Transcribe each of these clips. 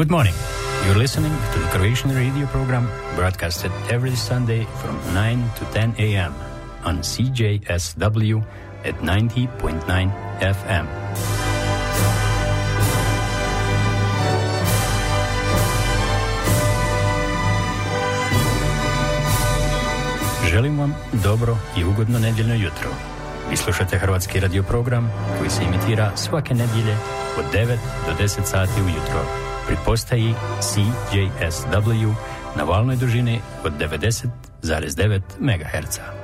Good morning. You're listening to the Croatian radio program broadcasted every Sunday from 9 to 10 a.m. on CJSW at 90.9 FM. Želim vam dobro i ugodno nedjeljno jutro. Vi slušate hrvatski radioprogram koji se imitira svake nedjelje od 9 do 10 sati ujutro pri postaji CJSW na valnoj dužini od 90,9 MHz.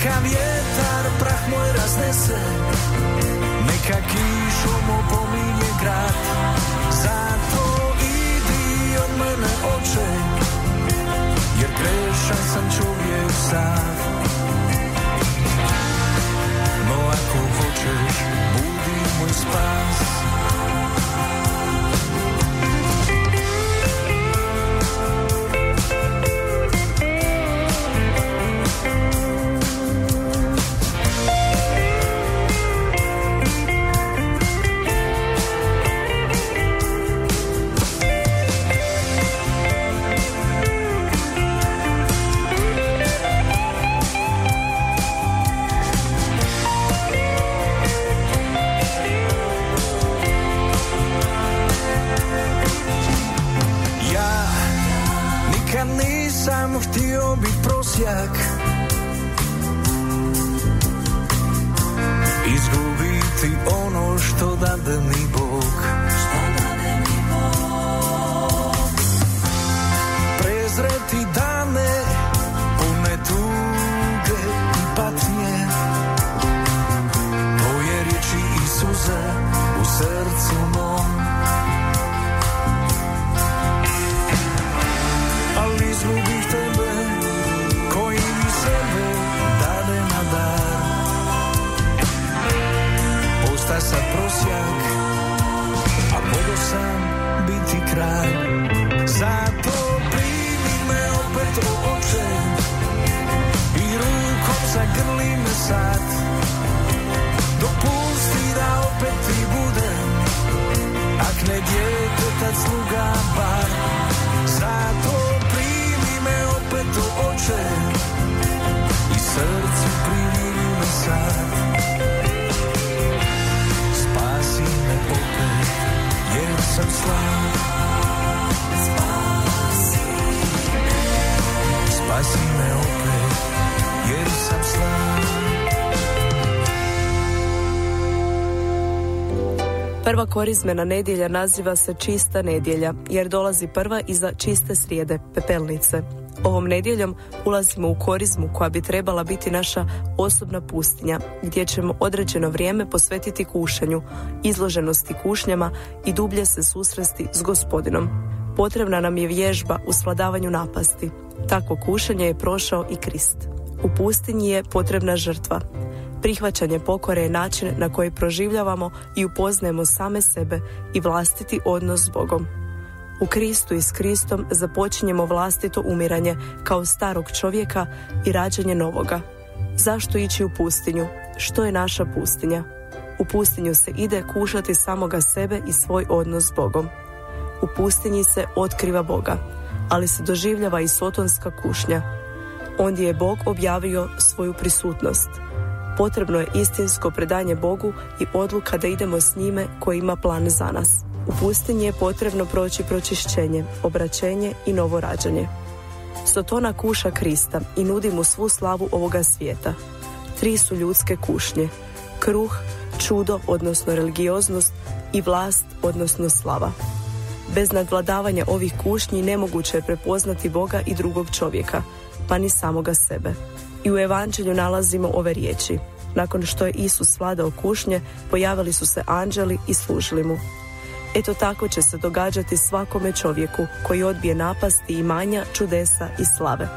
Neka vjetar prah moj raznese. Neka kišom opominje grad. Zato idi od mene oče jer grešan sam čovjek sam. No ako hoćeš budi moj spas htio bit prosjak. Izgubiti ono što dade mi Bog. Prezreti dane pune tuge i patnje. Tvoje riječi i suze u srcu prosiak a podosám bytý kráľ. Za to príjmime opäť o očeň i rúkou zagrlíme sad. Do pustína opäť ty budem, ak ne dieťa, tak slugáš. Prva korizmena nedjelja naziva se čista nedjelja, jer dolazi prva iza čiste srijede, pepelnice. Ovom nedjeljom ulazimo u korizmu koja bi trebala biti naša osobna pustinja, gdje ćemo određeno vrijeme posvetiti kušanju, izloženosti kušnjama i dublje se susresti s gospodinom. Potrebna nam je vježba u svladavanju napasti. Takvo kušanje je prošao i Krist. U pustinji je potrebna žrtva. Prihvaćanje pokore je način na koji proživljavamo i upoznajemo same sebe i vlastiti odnos s Bogom. U Kristu i s Kristom započinjemo vlastito umiranje kao starog čovjeka i rađanje novoga. Zašto ići u pustinju? Što je naša pustinja? U pustinju se ide kušati samoga sebe i svoj odnos s Bogom. U pustinji se otkriva Boga, ali se doživljava i sotonska kušnja. ondje je Bog objavio svoju prisutnost. Potrebno je istinsko predanje Bogu i odluka da idemo s njime koji ima plan za nas. U pustinji je potrebno proći pročišćenje, obraćenje i novo rađanje. Sotona kuša Krista i nudi mu svu slavu ovoga svijeta. Tri su ljudske kušnje. Kruh, čudo, odnosno religioznost i vlast, odnosno slava. Bez nadvladavanja ovih kušnji nemoguće je prepoznati Boga i drugog čovjeka, pa ni samoga sebe. I u evanđelju nalazimo ove riječi. Nakon što je Isus vladao kušnje, pojavili su se anđeli i služili mu. Eto tako će se događati svakome čovjeku koji odbije napasti imanja, čudesa i slave.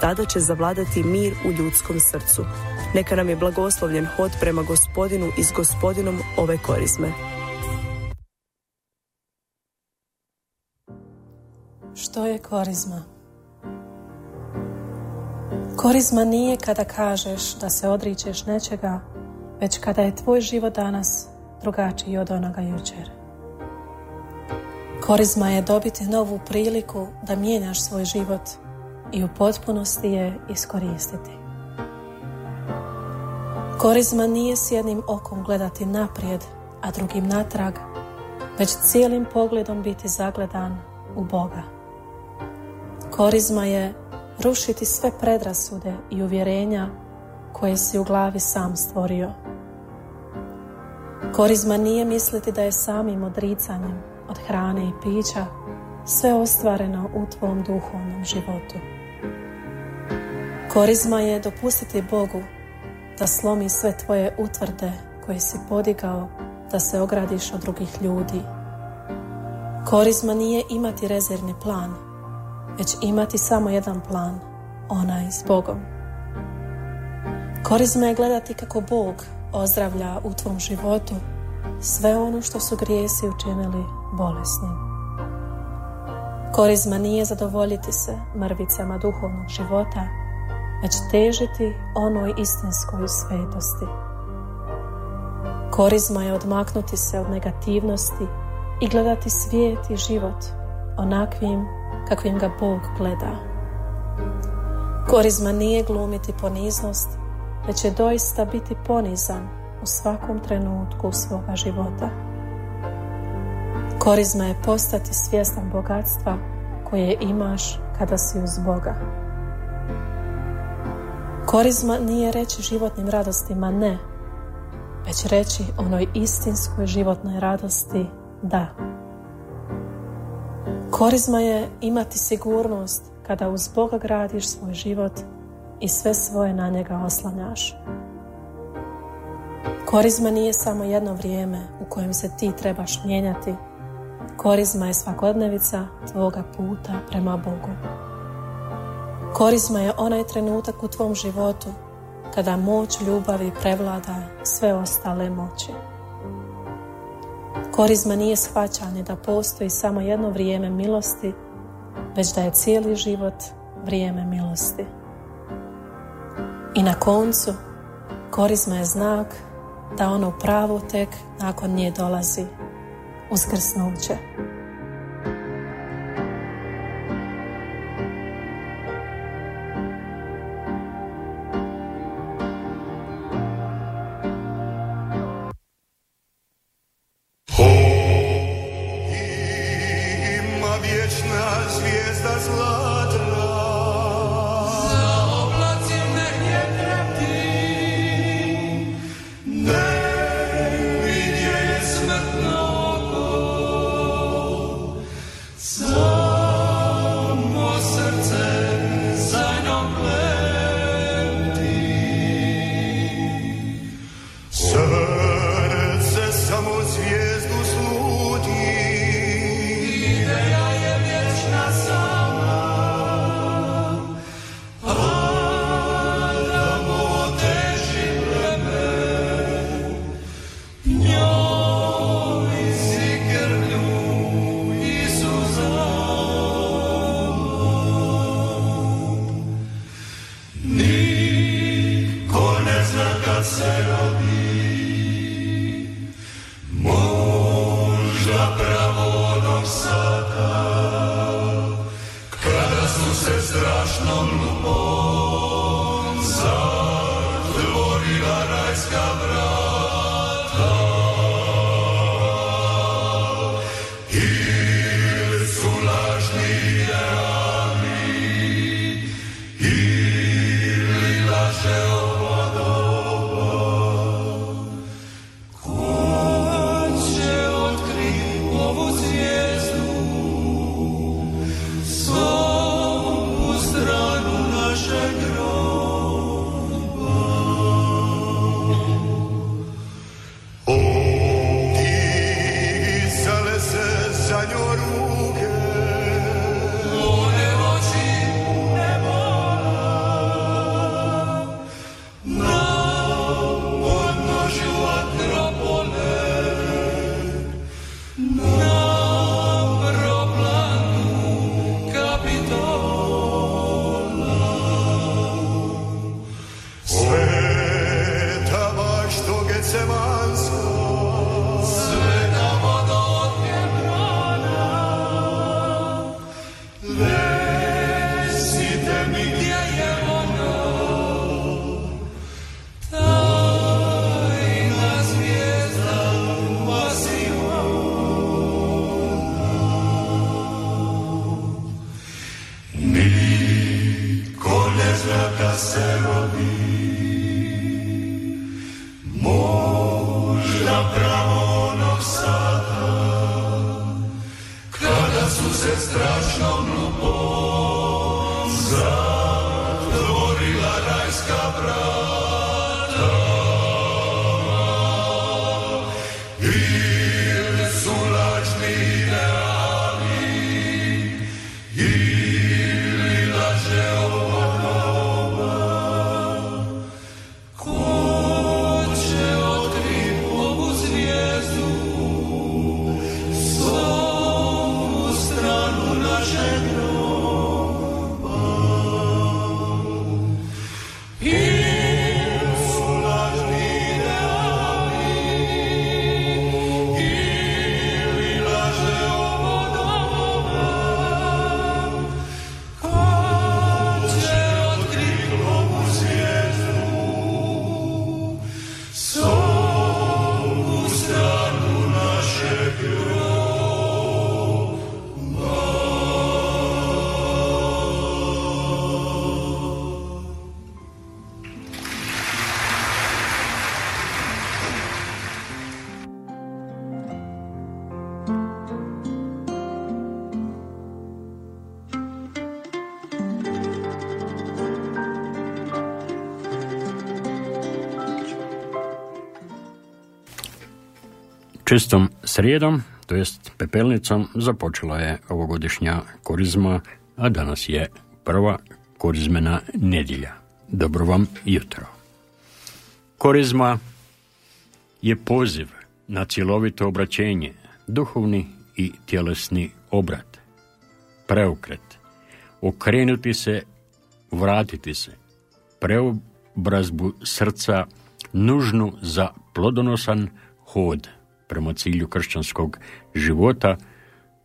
Tada će zavladati mir u ljudskom srcu. Neka nam je blagoslovljen hod prema gospodinu i s gospodinom ove korizme. Što je korizma? Korizma nije kada kažeš da se odričeš nečega, već kada je tvoj život danas drugačiji od onoga jučer. Korizma je dobiti novu priliku da mijenjaš svoj život i u potpunosti je iskoristiti. Korizma nije s jednim okom gledati naprijed, a drugim natrag, već cijelim pogledom biti zagledan u Boga. Korizma je rušiti sve predrasude i uvjerenja koje si u glavi sam stvorio. Korizma nije misliti da je samim odricanjem od hrane i pića sve ostvareno u tvom duhovnom životu. Korizma je dopustiti Bogu da slomi sve tvoje utvrde koje si podigao da se ogradiš od drugih ljudi. Korizma nije imati rezervni plan, već imati samo jedan plan, onaj s Bogom. Korizma je gledati kako Bog ozdravlja u tvom životu sve ono što su grijesi učinili bolesnim. Korizma nije zadovoljiti se mrvicama duhovnog života, već težiti onoj istinskoj svetosti. Korizma je odmaknuti se od negativnosti i gledati svijet i život onakvim kakvim ga Bog gleda. Korizma nije glumiti poniznost, već je doista biti ponizan u svakom trenutku svoga života. Korizma je postati svjestan bogatstva koje imaš kada si uz Boga. Korizma nije reći životnim radostima ne, već reći onoj istinskoj životnoj radosti da. Korizma je imati sigurnost kada uz Boga gradiš svoj život i sve svoje na njega oslanjaš. Korizma nije samo jedno vrijeme u kojem se ti trebaš mijenjati. Korizma je svakodnevica tvoga puta prema Bogu. Korizma je onaj trenutak u tvom životu kada moć ljubavi prevlada sve ostale moći. Korizma nije shvaćanje da postoji samo jedno vrijeme milosti, već da je cijeli život vrijeme milosti. I na koncu, korizma je znak da ono pravo tek nakon nje dolazi, uskrsnuće. It's Čistom srijedom, to jest pepelnicom, započela je ovogodišnja korizma, a danas je prva korizmena nedjelja. Dobro vam jutro. Korizma je poziv na cjelovito obraćenje, duhovni i tjelesni obrat, preokret, okrenuti se, vratiti se, preobrazbu srca nužnu za plodonosan hod prema cilju kršćanskog života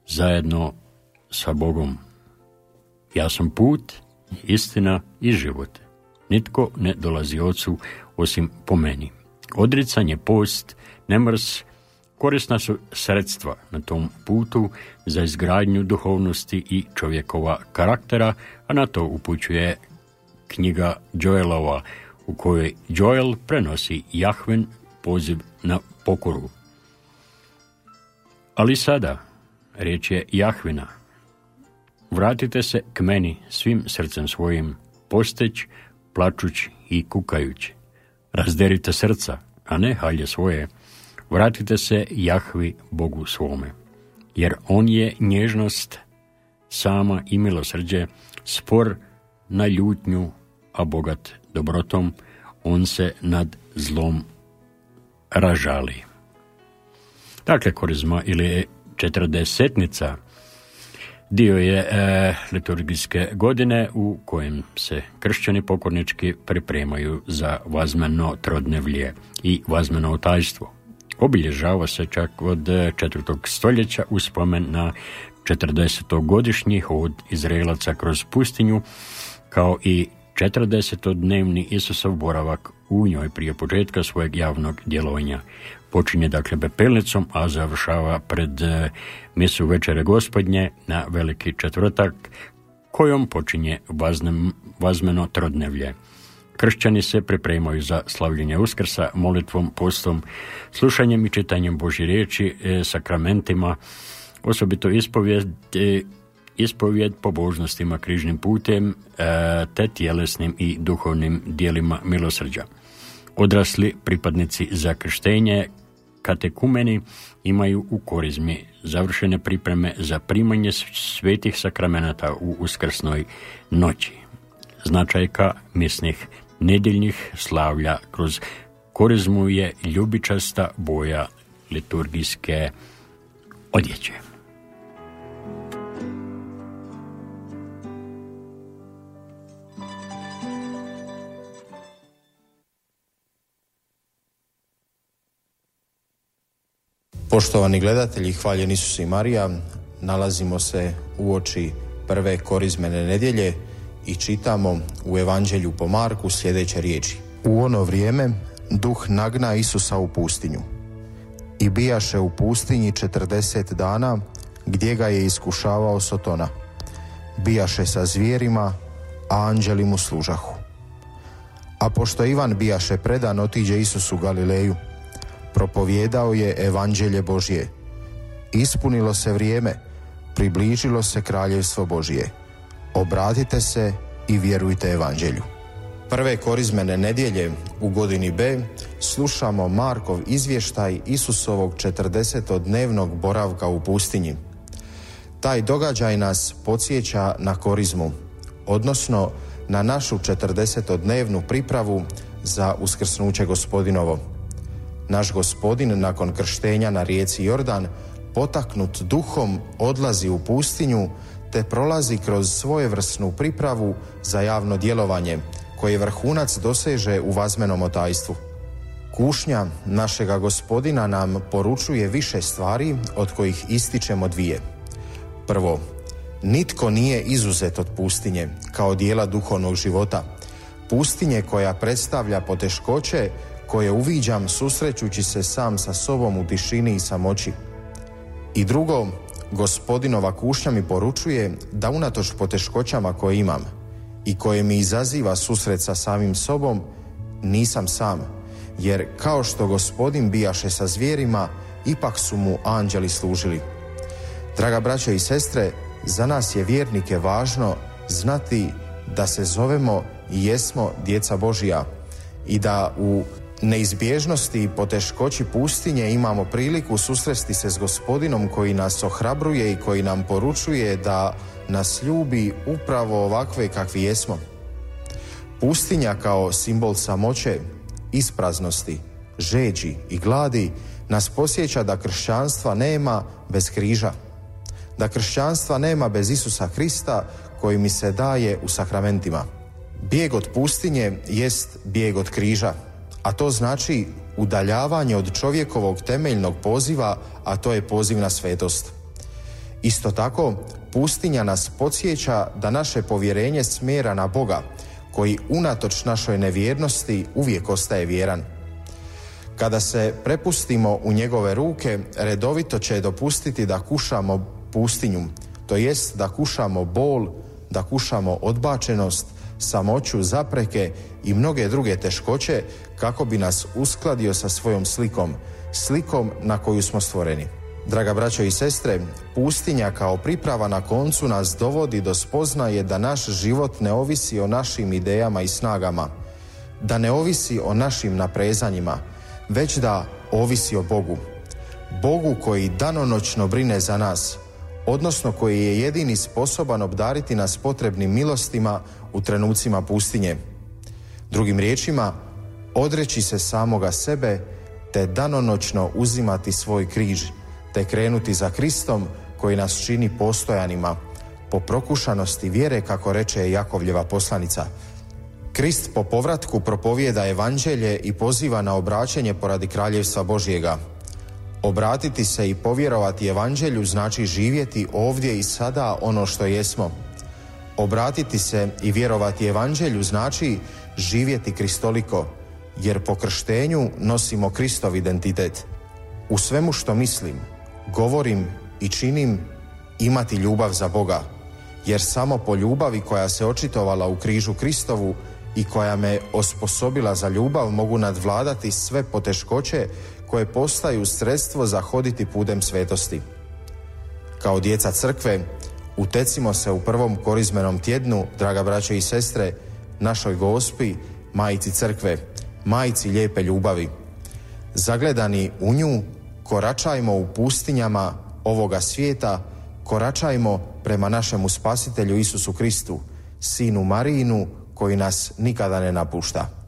zajedno sa Bogom. Ja sam put, istina i život. Nitko ne dolazi ocu osim po meni. Odricanje, post, nemrs, korisna su sredstva na tom putu za izgradnju duhovnosti i čovjekova karaktera, a na to upućuje knjiga Joelova, u kojoj Joel prenosi Jahven poziv na pokoru. Ali sada, riječ je Jahvina, vratite se k meni svim srcem svojim, posteć, plačuć i kukajući. Razderite srca, a ne halje svoje. Vratite se Jahvi Bogu svome. Jer on je nježnost sama i milosrđe, spor na ljutnju, a bogat dobrotom, on se nad zlom ražali. Dakle, korizma ili četrdesetnica dio je e, liturgijske godine u kojem se kršćani pokornički pripremaju za vazmeno trodnevlje i vazmeno otajstvo. Obilježava se čak od četvrtog stoljeća u spomen na 40. godišnji hod Izraelaca kroz pustinju, kao i 40-dnevni Isusov boravak u njoj prije početka svojeg javnog djelovanja. Počinje dakle pepelnicom, a završava pred e, misu večere gospodnje na veliki četvrtak, kojom počinje vaznem, vazmeno trodnevlje. Kršćani se pripremaju za slavljenje Uskrsa molitvom, postom, slušanjem i čitanjem Božje riječi, e, sakramentima, osobito ispovijed, ispovjed pobožnostima križnim putem e, te tjelesnim i duhovnim dijelima milosrđa. Odrasli pripadnici za krštenje katekumeni imaju u korizmi završene pripreme za primanje svetih sakramenata u uskrsnoj noći. Značajka misnih nedjeljnih slavlja kroz korizmu je ljubičasta boja liturgijske odjeće. Poštovani gledatelji, hvaljen Isus i Marija, nalazimo se u oči prve korizmene nedjelje i čitamo u Evanđelju po Marku sljedeće riječi. U ono vrijeme duh nagna Isusa u pustinju i bijaše u pustinji četrdeset dana gdje ga je iskušavao Sotona. Bijaše sa zvijerima, a anđeli mu služahu. A pošto Ivan bijaše predan, otiđe Isus u Galileju – Propovjedao je evanđelje Božje. Ispunilo se vrijeme, približilo se kraljevstvo Božje. Obratite se i vjerujte evanđelju. Prve korizmene nedjelje u godini B slušamo Markov izvještaj Isusovog 40-dnevnog boravka u pustinji. Taj događaj nas podsjeća na korizmu, odnosno na našu 40-dnevnu pripravu za uskrsnuće gospodinovo. Naš gospodin nakon krštenja na rijeci Jordan potaknut duhom odlazi u pustinju te prolazi kroz svojevrsnu pripravu za javno djelovanje koje vrhunac doseže u vazmenom otajstvu. Kušnja našega gospodina nam poručuje više stvari od kojih ističemo dvije. Prvo, nitko nije izuzet od pustinje kao dijela duhovnog života. Pustinje koja predstavlja poteškoće koje uviđam susrećući se sam sa sobom u tišini i samoći. I drugo, gospodinova kušnja mi poručuje da unatoč poteškoćama koje imam i koje mi izaziva susret sa samim sobom, nisam sam, jer kao što gospodin bijaše sa zvijerima, ipak su mu anđeli služili. Draga braćo i sestre, za nas je vjernike važno znati da se zovemo i jesmo djeca Božija i da u neizbježnosti i poteškoći pustinje imamo priliku susresti se s gospodinom koji nas ohrabruje i koji nam poručuje da nas ljubi upravo ovakve kakvi jesmo. Pustinja kao simbol samoće, ispraznosti, žeđi i gladi nas posjeća da kršćanstva nema bez križa, da kršćanstva nema bez Isusa Krista koji mi se daje u sakramentima. Bijeg od pustinje jest bijeg od križa, a to znači udaljavanje od čovjekovog temeljnog poziva, a to je poziv na svetost. Isto tako, pustinja nas podsjeća da naše povjerenje smjera na Boga, koji unatoč našoj nevjernosti uvijek ostaje vjeran. Kada se prepustimo u njegove ruke, redovito će dopustiti da kušamo pustinju, to jest da kušamo bol, da kušamo odbačenost, samoću, zapreke i mnoge druge teškoće kako bi nas uskladio sa svojom slikom, slikom na koju smo stvoreni. Draga braćo i sestre, pustinja kao priprava na koncu nas dovodi do spoznaje da naš život ne ovisi o našim idejama i snagama, da ne ovisi o našim naprezanjima, već da ovisi o Bogu. Bogu koji danonoćno brine za nas, odnosno koji je jedini sposoban obdariti nas potrebnim milostima u trenucima pustinje. Drugim riječima, odreći se samoga sebe te danonoćno uzimati svoj križ te krenuti za Kristom koji nas čini postojanima po prokušanosti vjere kako reče Jakovljeva poslanica. Krist po povratku propovijeda evanđelje i poziva na obraćenje poradi kraljevstva Božjega. Obratiti se i povjerovati evanđelju znači živjeti ovdje i sada ono što jesmo – Obratiti se i vjerovati evanđelju znači živjeti kristoliko, jer po krštenju nosimo Kristov identitet. U svemu što mislim, govorim i činim imati ljubav za Boga, jer samo po ljubavi koja se očitovala u križu Kristovu i koja me osposobila za ljubav mogu nadvladati sve poteškoće koje postaju sredstvo za hoditi pudem svetosti. Kao djeca crkve, utecimo se u prvom korizmenom tjednu, draga braće i sestre, našoj gospi, majici crkve, majici lijepe ljubavi. Zagledani u nju, koračajmo u pustinjama ovoga svijeta, koračajmo prema našemu spasitelju Isusu Kristu, sinu Marijinu, koji nas nikada ne napušta.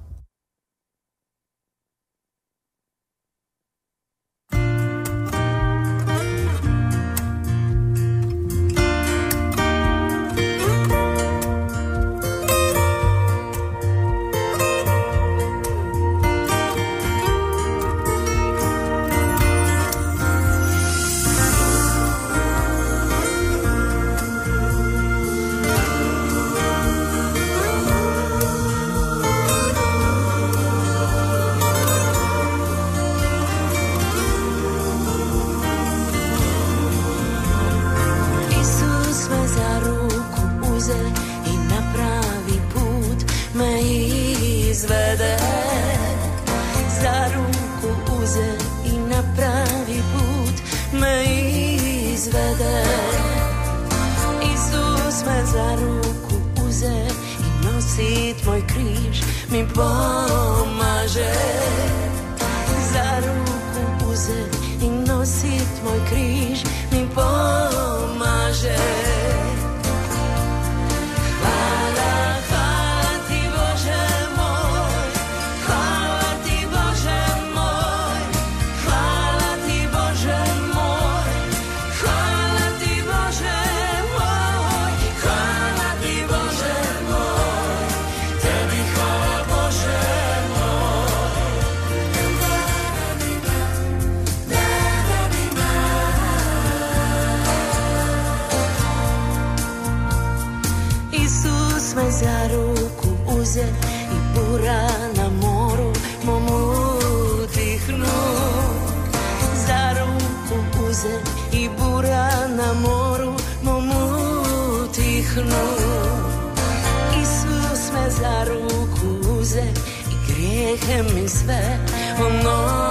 temiz ve onu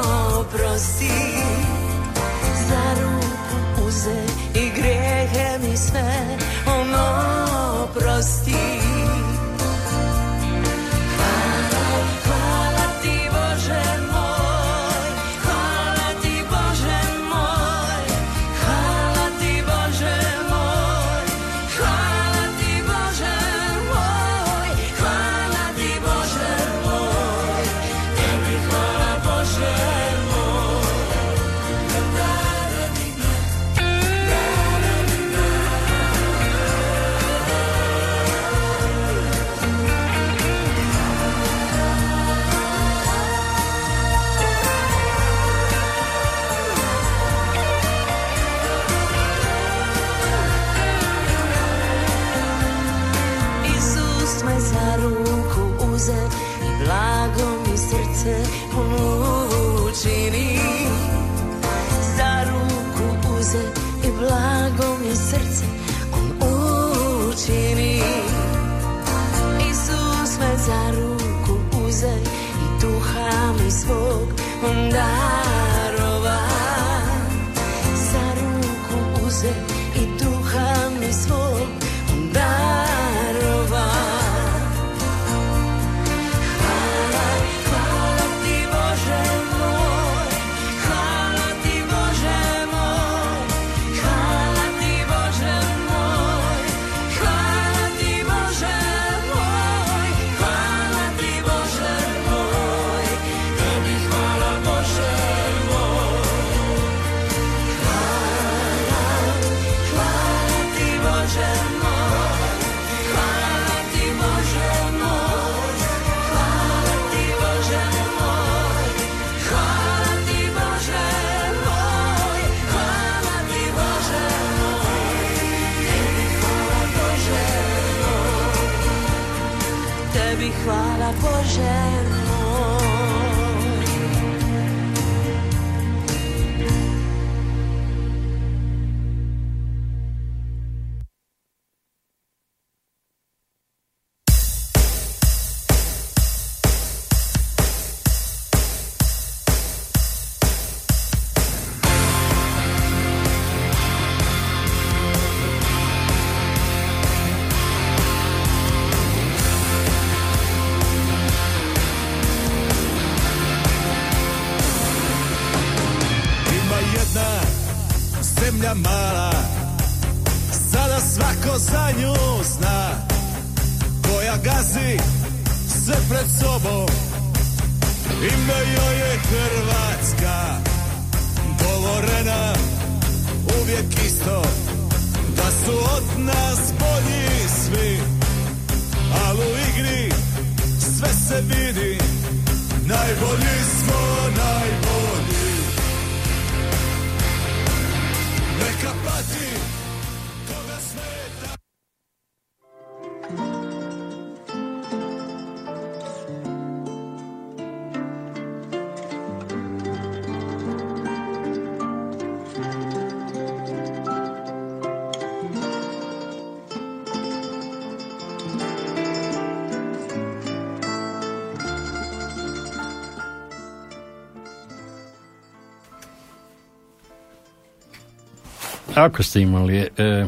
Ako ste imali, e,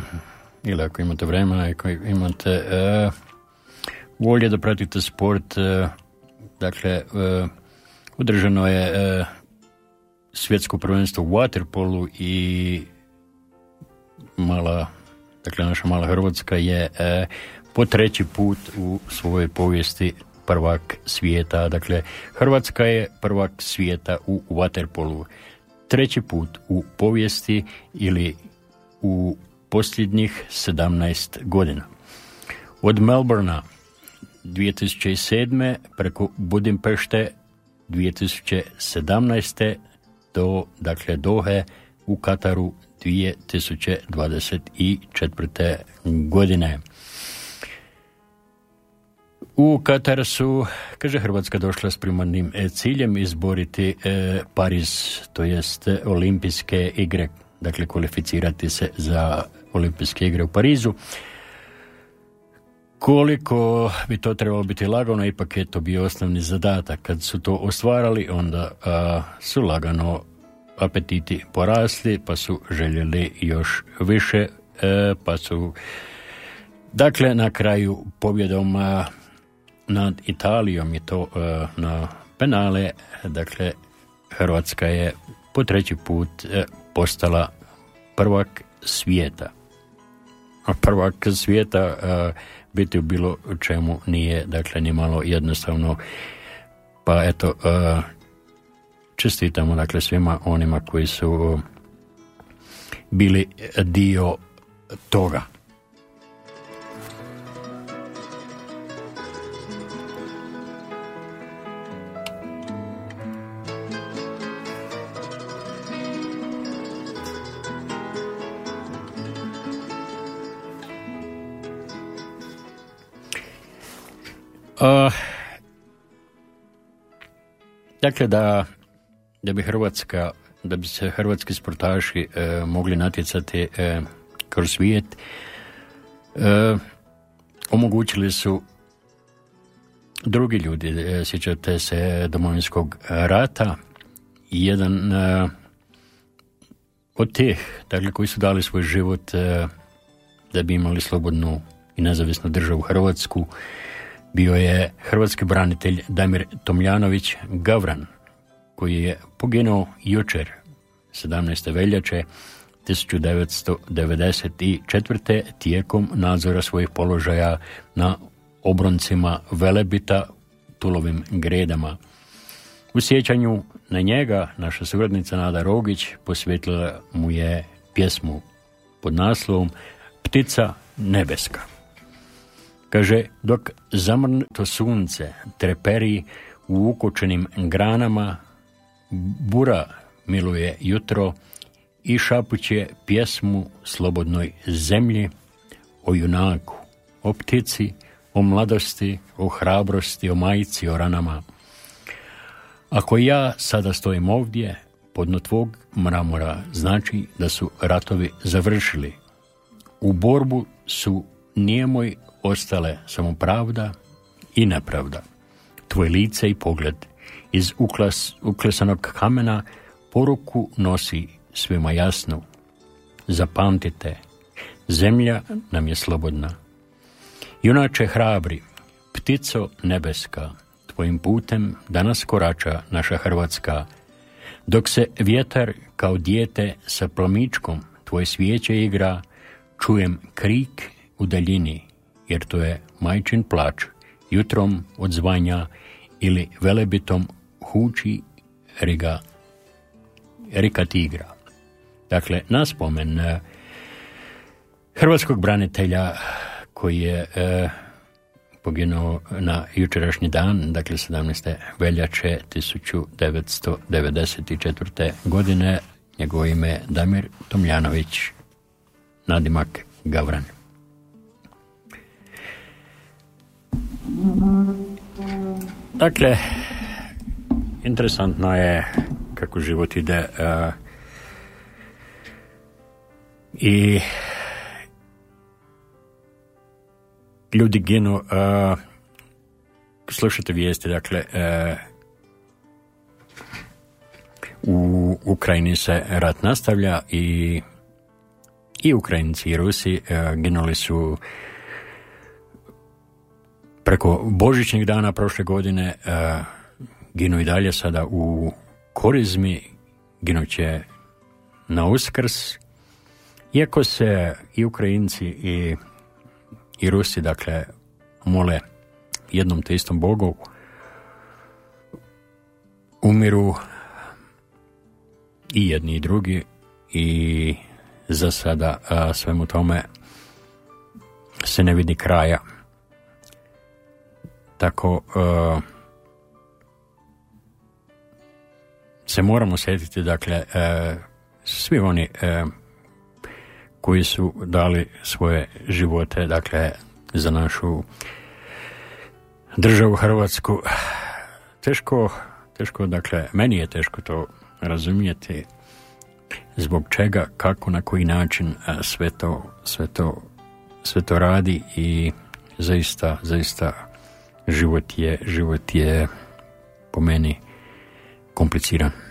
ili ako imate vremena, ako imate e, volje da pratite sport, e, dakle, e, održano je e, svjetsko prvenstvo u Waterpolu i mala, dakle, naša mala Hrvatska je e, po treći put u svojoj povijesti prvak svijeta. Dakle, Hrvatska je prvak svijeta u Waterpolu. Treći put u povijesti ili u posljednjih 17 godina. Od Melbourna 2007. preko Budimpešte 2017. do dakle Dohe u Kataru 2024. godine. U Katar su, kaže Hrvatska, došla s primarnim ciljem izboriti e, Pariz, to jest olimpijske igre dakle kvalificirati se za olimpijske igre u Parizu. Koliko bi to trebalo biti lagano, ipak je to bio osnovni zadatak. Kad su to ostvarali, onda a, su lagano apetiti porasli, pa su željeli još više, e, pa su dakle na kraju pobjedom a, nad Italijom i to a, na penale, dakle Hrvatska je po treći put e, postala prvak svijeta. A prvak svijeta a, biti u bilo čemu nije, dakle, ni malo jednostavno. Pa eto, a, čestitamo, dakle, svima onima koji su bili dio toga. Uh, dakle, da, da bi Hrvatska, da bi se hrvatski sportaši uh, mogli natjecati uh, kroz svijet, omogućili su drugi ljudi, sjećate se domovinskog rata, jedan od tih, dakle, koji su dali svoj život da bi imali slobodnu i nezavisnu državu Hrvatsku, bio je hrvatski branitelj Damir Tomljanović Gavran, koji je poginuo jučer 17. veljače 1994. tijekom nadzora svojih položaja na obroncima Velebita tulovim gredama. U sjećanju na njega naša suradnica Nada Rogić posvjetila mu je pjesmu pod naslovom Ptica nebeska. Kaže, dok zamrnuto sunce treperi u ukočenim granama, bura miluje jutro i šapuće pjesmu slobodnoj zemlji o junaku, o ptici, o mladosti, o hrabrosti, o majici, o ranama. Ako ja sada stojim ovdje, podno tvog mramora, znači da su ratovi završili. U borbu su nijemoj ostale samo pravda i nepravda. Tvoje lice i pogled iz uklas, uklesanog kamena poruku nosi svima jasnu. Zapamtite, zemlja nam je slobodna. Junače hrabri, ptico nebeska, tvojim putem danas korača naša Hrvatska, dok se vjetar kao dijete sa plamičkom svoje svijeće igra, čujem krik u daljini, jer to je majčin plač, jutrom odzvanja ili velebitom huči riga, rika tigra. Dakle, naspomen e, hrvatskog branitelja koji je e, poginuo na jučerašnji dan, dakle 17. veljače 1994. godine. Njegovo ime Damir Tomljanović, nadimak Gavran. Dakle, interesantno je kako život ide uh, i ljudi ginu uh, slušate vijesti dakle uh, u Ukrajini se rat nastavlja i i Ukrajinci i Rusi ginuli su preko božićnih dana prošle godine uh, ginu i dalje sada u korizmi ginuće na uskrs iako se i Ukrajinci i i Rusi, dakle, mole jednom te istom Bogu, umiru i jedni i drugi i za sada a, svemu tome se ne vidi kraja. Tako a, se moramo sjetiti, dakle, a, svi oni koji su dali svoje živote, dakle, za našu državu Hrvatsku. Teško, teško, dakle, meni je teško to razumijeti zbog čega, kako, na koji način sve to, sve to, sve to radi i zaista, zaista život je, život je po meni kompliciran.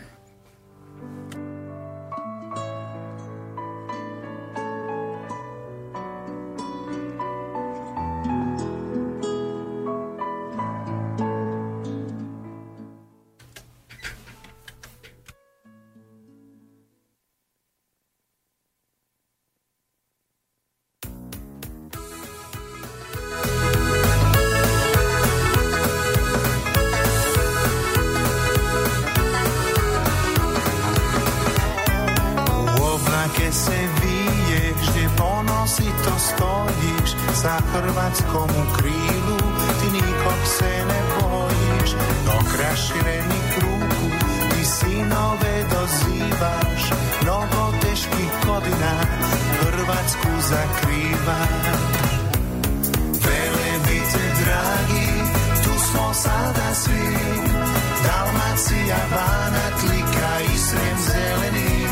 váš. Velebite, tu smo sada svi, Dalmacija, Bana, Tlika i Srem zeleni.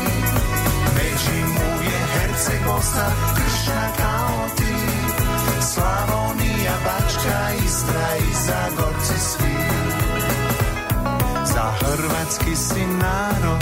Međimurje, Herceg, Bosna, Kršna kao ti, Slavonija, Bačka, Istra i Zagorci svi. Za hrvatski si národ.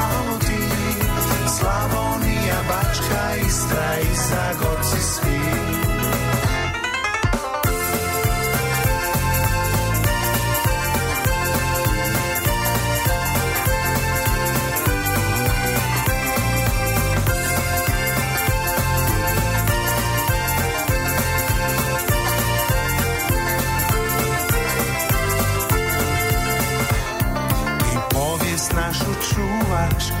Slavonija, Bačka, Istra i Zagorci svi. I povijest našu čuvaš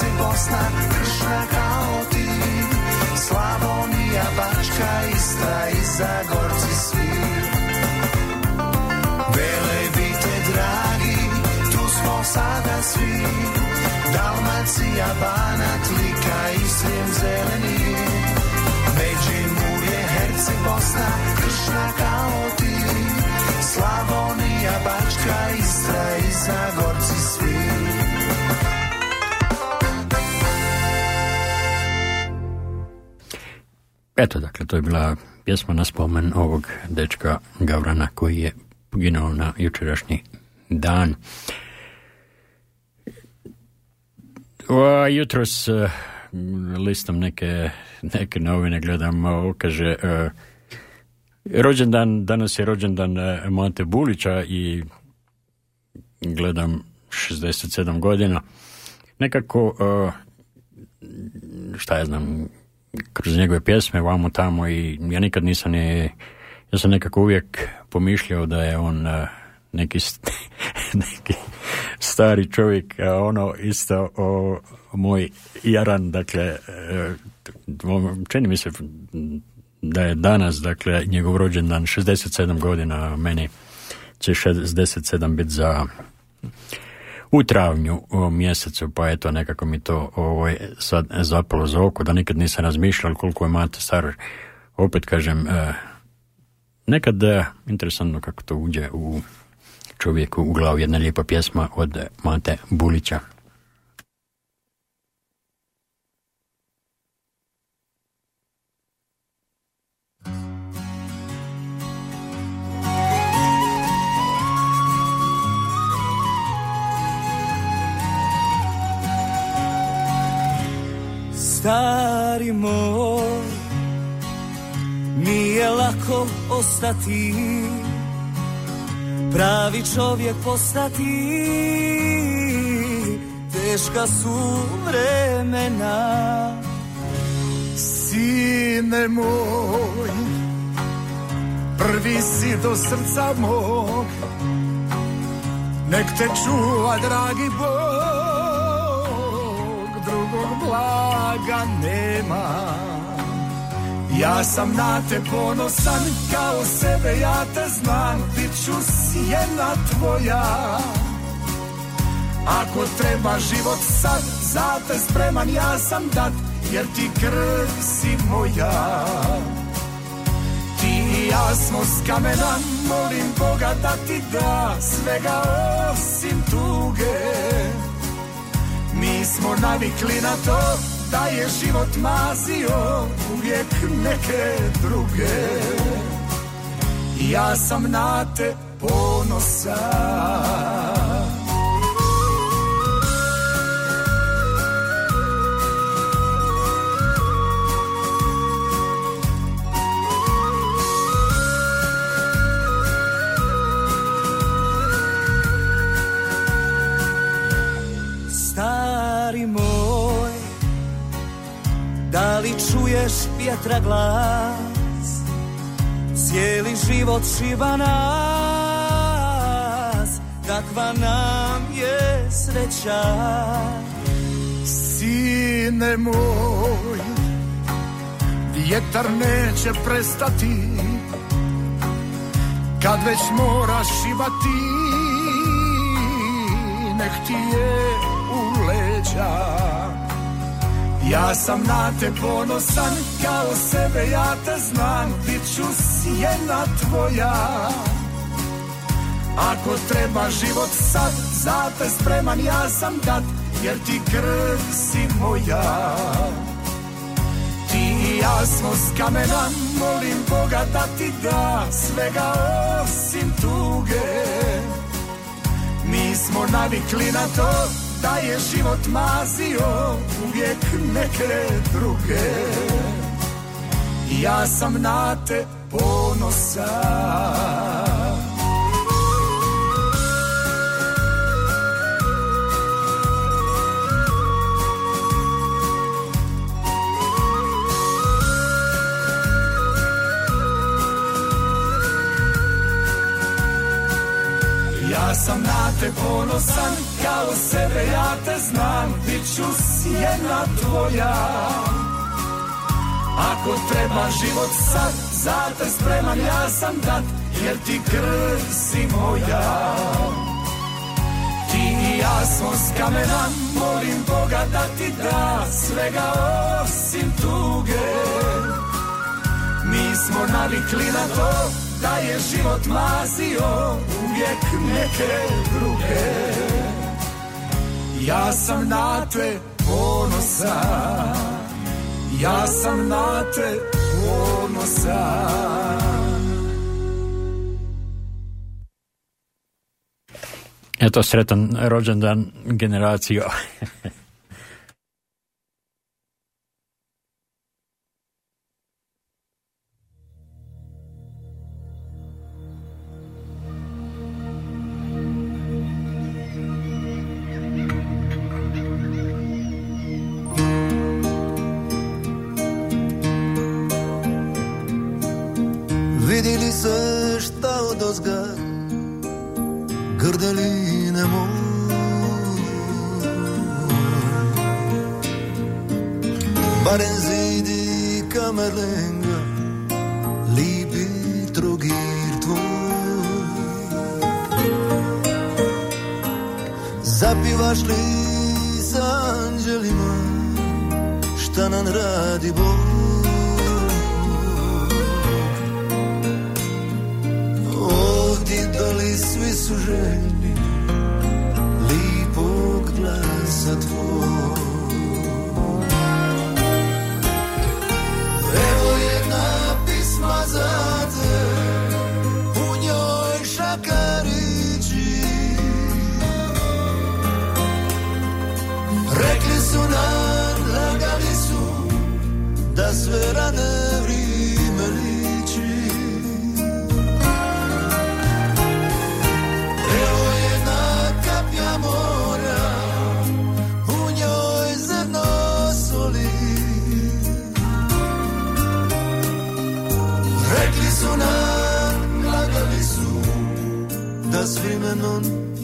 si Bosna, Kršna, Kalty, Slavonia, Bačka, Istra, Izagorci, Svír. Velebite, dragi, tu smo sada svi, Dalmacija, Banat, Lika i Srijem mu je Herci, Bosna, Kršna, Kalty, Slavonija, Bačka, Istra i Zagorci, Svír. Eto, dakle, to je bila pjesma na spomen ovog dečka Gavrana koji je poginuo na jučerašnji dan. O, jutros uh, listom neke, neke novine gledam, kaže uh, rođendan, danas je rođendan uh, Mate Bulića i gledam 67 godina. Nekako, šta ja znam, kroz njegove pjesme vamo tamo i ja nikad nisam je, ja sam nekako uvijek pomišljao da je on uh, neki, neki stari čovjek, ono isto o, moj Jaran, dakle, uh, čini mi se da je danas, dakle, njegov rođendan 67 godina, meni će 67 biti za u travnju u mjesecu, pa eto nekako mi to ovaj, sad zapalo za oko, da nikad nisam razmišljal koliko je Mate star. Opet kažem, eh, nekad eh, interesantno kako to uđe u čovjeku u glavu jedna lijepa pjesma od Mate Bulića. Stari moj Nije lako ostati Pravi čovjek postati. Teška su vremena. Sine moj Prvi si do srca mog. Nek te čuva dragi Bog blaga nema. Ja sam na te ponosan kao sebe ja te znam Bit ću sjena tvoja. Ako treba život sad za te spreman ja sam dat Jer ti krv si moja. Ti i ja smo s kamena Molim Boga da ti da Svega osim tuge mi smo navikli na to da je život mazio uvijek neke druge. Ja sam na te ponosan čuješ vjetra glas? Cijeli život šiba nas Kakva nam je sreća. Sine moj Vjetar neće prestati Kad već moraš šibati Nek ti je leđa ja sam na te ponosan kao sebe ja te znam Bit ću sjena tvoja. Ako treba život sad za te spreman ja sam dat Jer ti krv si moja. Ti i ja smo s kamena molim Boga da ti da Svega osim tuge. Mi smo navikli na to da je život mazio uvijek neke druge. Ja sam na te ponosan Sam na te ponosan kao sebe ja te znam Bit ću sjena tvoja Ako treba život sad, za te spreman ja sam dat, jer ti krv si moja. Ti i ja smo s kamena, molim Boga da ti da svega osim tuge. Mi smo navikli na to, da je život mazio uvijek neke druge. Ja sam na te ponosan ja sam na te ponosan. Eto, sretan rođendan generacijo. feels good. svým on.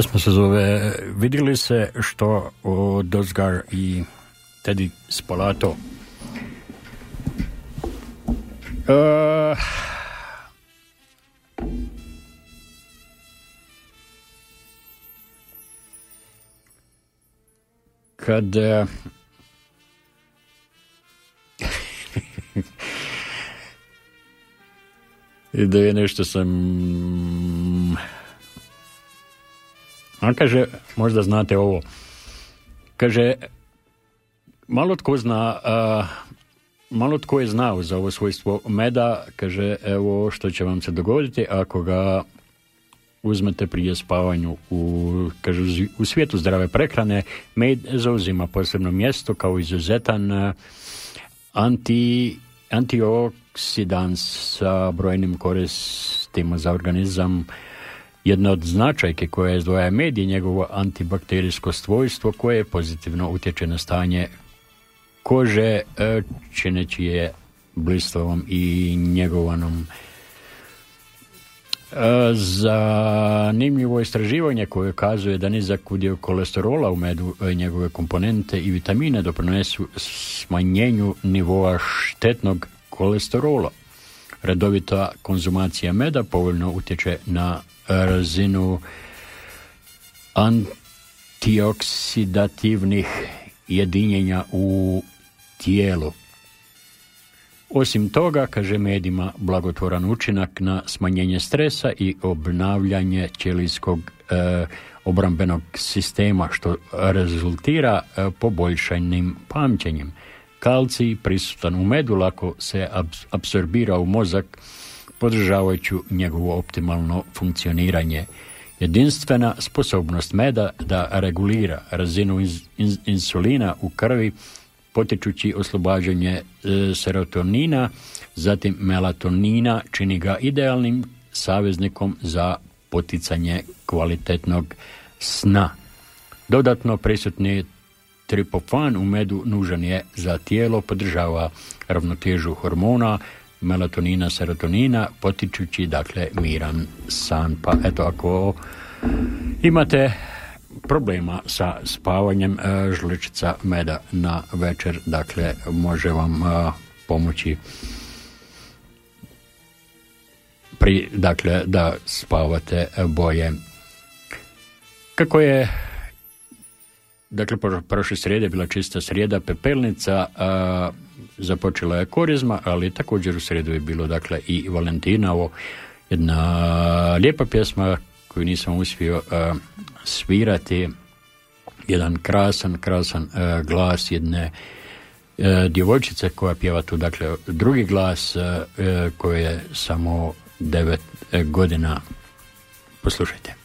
Pjesma se zove Vidjeli se što Dozgar i Teddy Spolato. Uh, kad uh, i da je nešto sam a kaže, možda znate ovo. Kaže malo tko zna a, malo tko je znao za ovo svojstvo meda kaže evo što će vam se dogoditi ako ga uzmete prije spavanju u, kaže, u svijetu zdrave prehrane. Med zauzima posebno mjesto kao izuzetan anti, antioksidans sa brojnim koristima za organizam jedna od značajke koja izdvaja med je njegovo antibakterijsko svojstvo koje pozitivno utječe na stanje kože e, čineći je blistavom i njegovanom E, zanimljivo istraživanje koje kazuje da nizak udio kolesterola u medu e, njegove komponente i vitamine doprinesu smanjenju nivoa štetnog kolesterola. Redovita konzumacija meda povoljno utječe na razinu antioksidativnih jedinjenja u tijelu. Osim toga, kaže med ima blagotvoran učinak na smanjenje stresa i obnavljanje ćelijskog e, obrambenog sistema, što rezultira e, poboljšanim pamćenjem. Kalcij prisutan u medu lako se apsorbira u mozak, podržavajući njegovo optimalno funkcioniranje. Jedinstvena sposobnost meda da regulira razinu insulina u krvi potičući oslobađanje e, serotonina, zatim melatonina čini ga idealnim saveznikom za poticanje kvalitetnog sna. Dodatno prisutni tripofan u medu nužan je za tijelo, podržava ravnotežu hormona, melatonina, serotonina, potičući dakle miran san. Pa eto ako imate problema sa spavanjem e, žličica meda na večer, dakle može vam e, pomoći pri, dakle, da spavate boje. Kako je dakle, prošle srijede bila čista srijeda pepelnica, a, započela je korizma, ali također u srijedu je bilo dakle i Valentina, ovo jedna lijepa pjesma koju nisam uspio svirati jedan krasan, krasan uh, glas jedne uh, djevojčice koja pjeva tu, dakle, drugi glas uh, koji je samo devet godina. Poslušajte.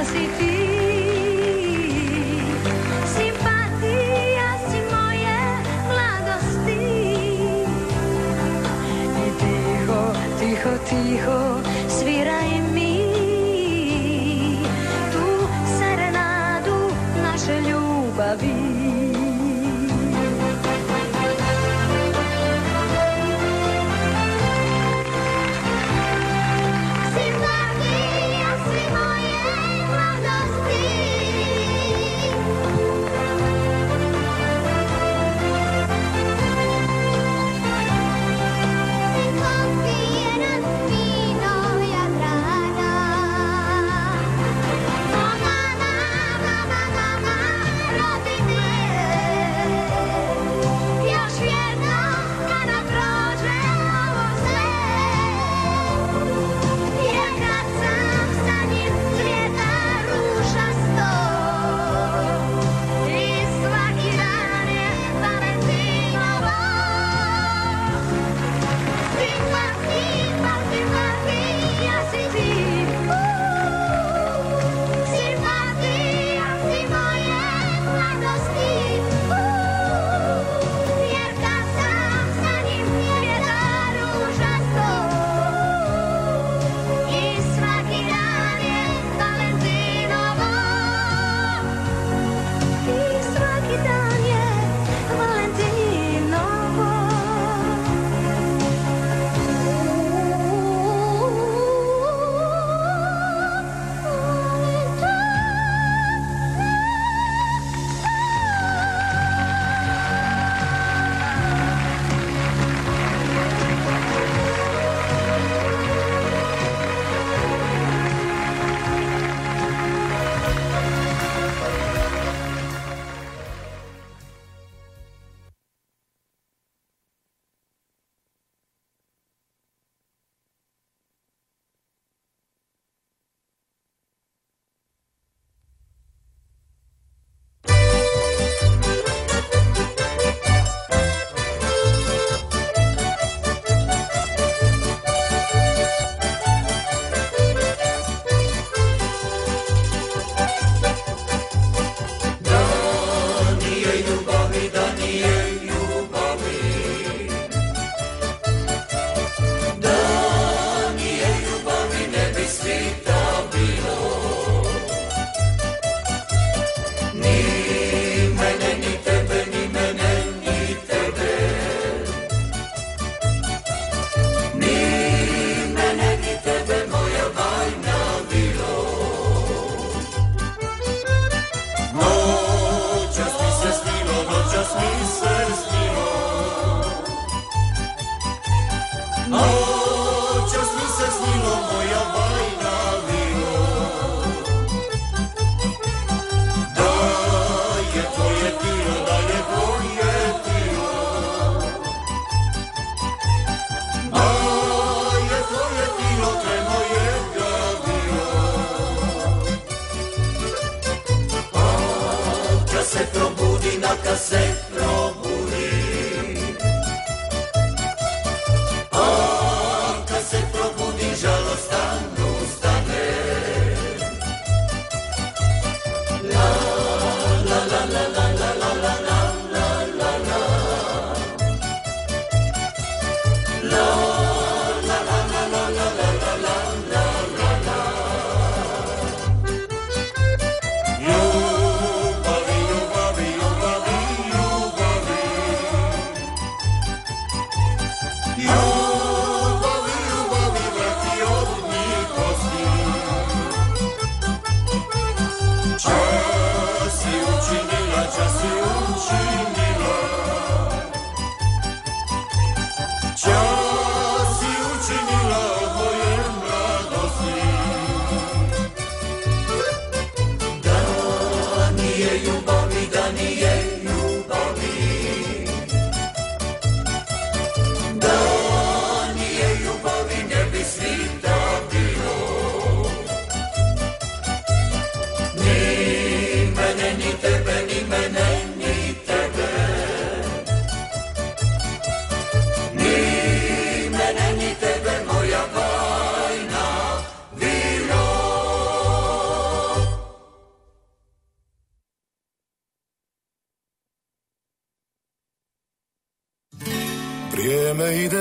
Συμπαθία Συμπάθεια σημόγε γλαντωστή Τύχω,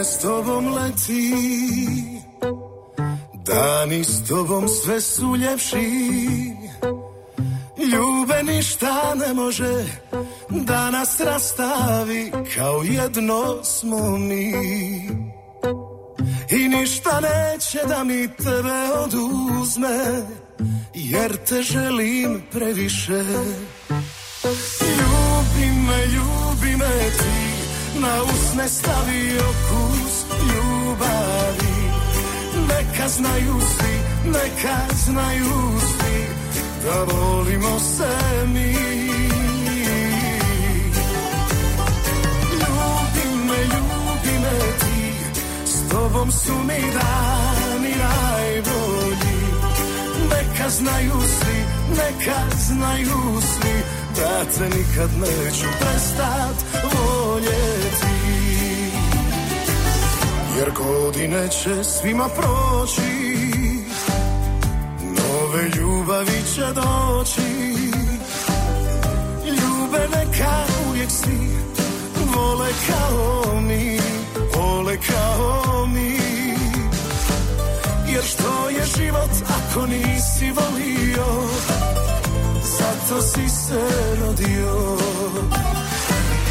S tobom leti. Dani s tobom sve su ljepši. Ljube ništa ne može da nas rastavi Kao jedno smo mi. I ništa neće da mi tebe oduzme Jer te želim previše. Ljubi me, ljubi me ti Na usne stavi okus ljubavi. Neka znaju svi, neka znaju svi Da volimo se mi. Ljubi me, ljubi me ti S tobom su mi dani najbolji. Neka znaju svi, neka znaju svi Da te nikad neću prestat voljeti Jer godine će svima proći Nove ljubavi će doći. Ljube neka uvijek svi Vole kao mi Vole kao mi Jer što je život ako nisi volio Zato si se rodio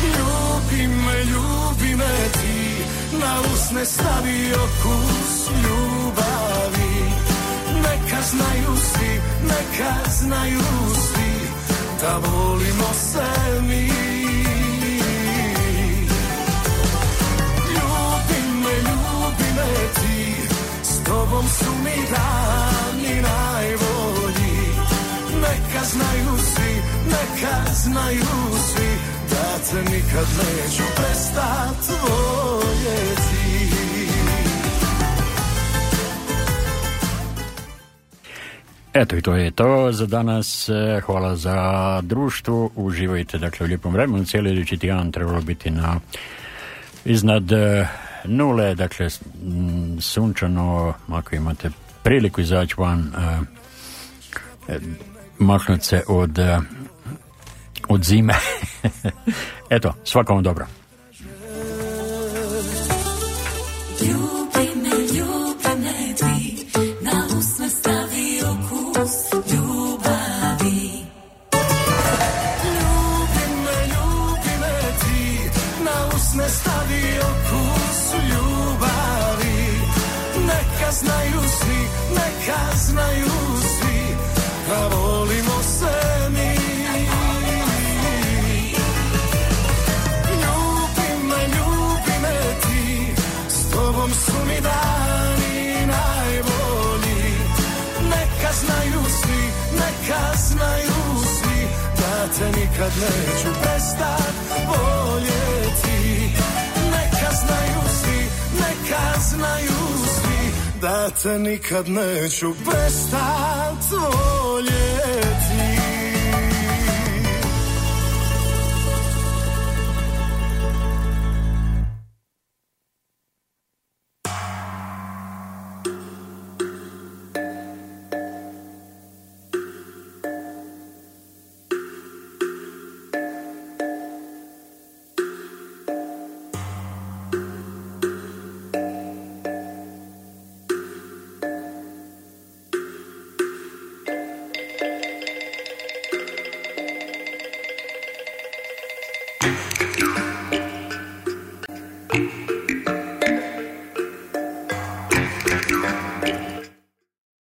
Ljubi me, ljubi me ti Na usne stavi okus ljubavi. Neka znaju svi, neka znaju svi Da volimo se mi. Ljubi me, ljubi me ti S tobom su mi dani najbolji. Neka znaju svi, neka znaju svi Da te nikad neću prestat voljeti Eto i to je to za danas. E, Hvala za društvo. Uživajte dakle u lijepom vremenu. Cijeli idući tjedan trebalo biti na iznad e, nule, dakle sunčano, ako imate priliku izaći van, e, maknut se od, od zime. Eto, svakom dobro. Neću prestat voljeti Neka znaju svi, neka znaju svi Da te nikad neću prestat voljeti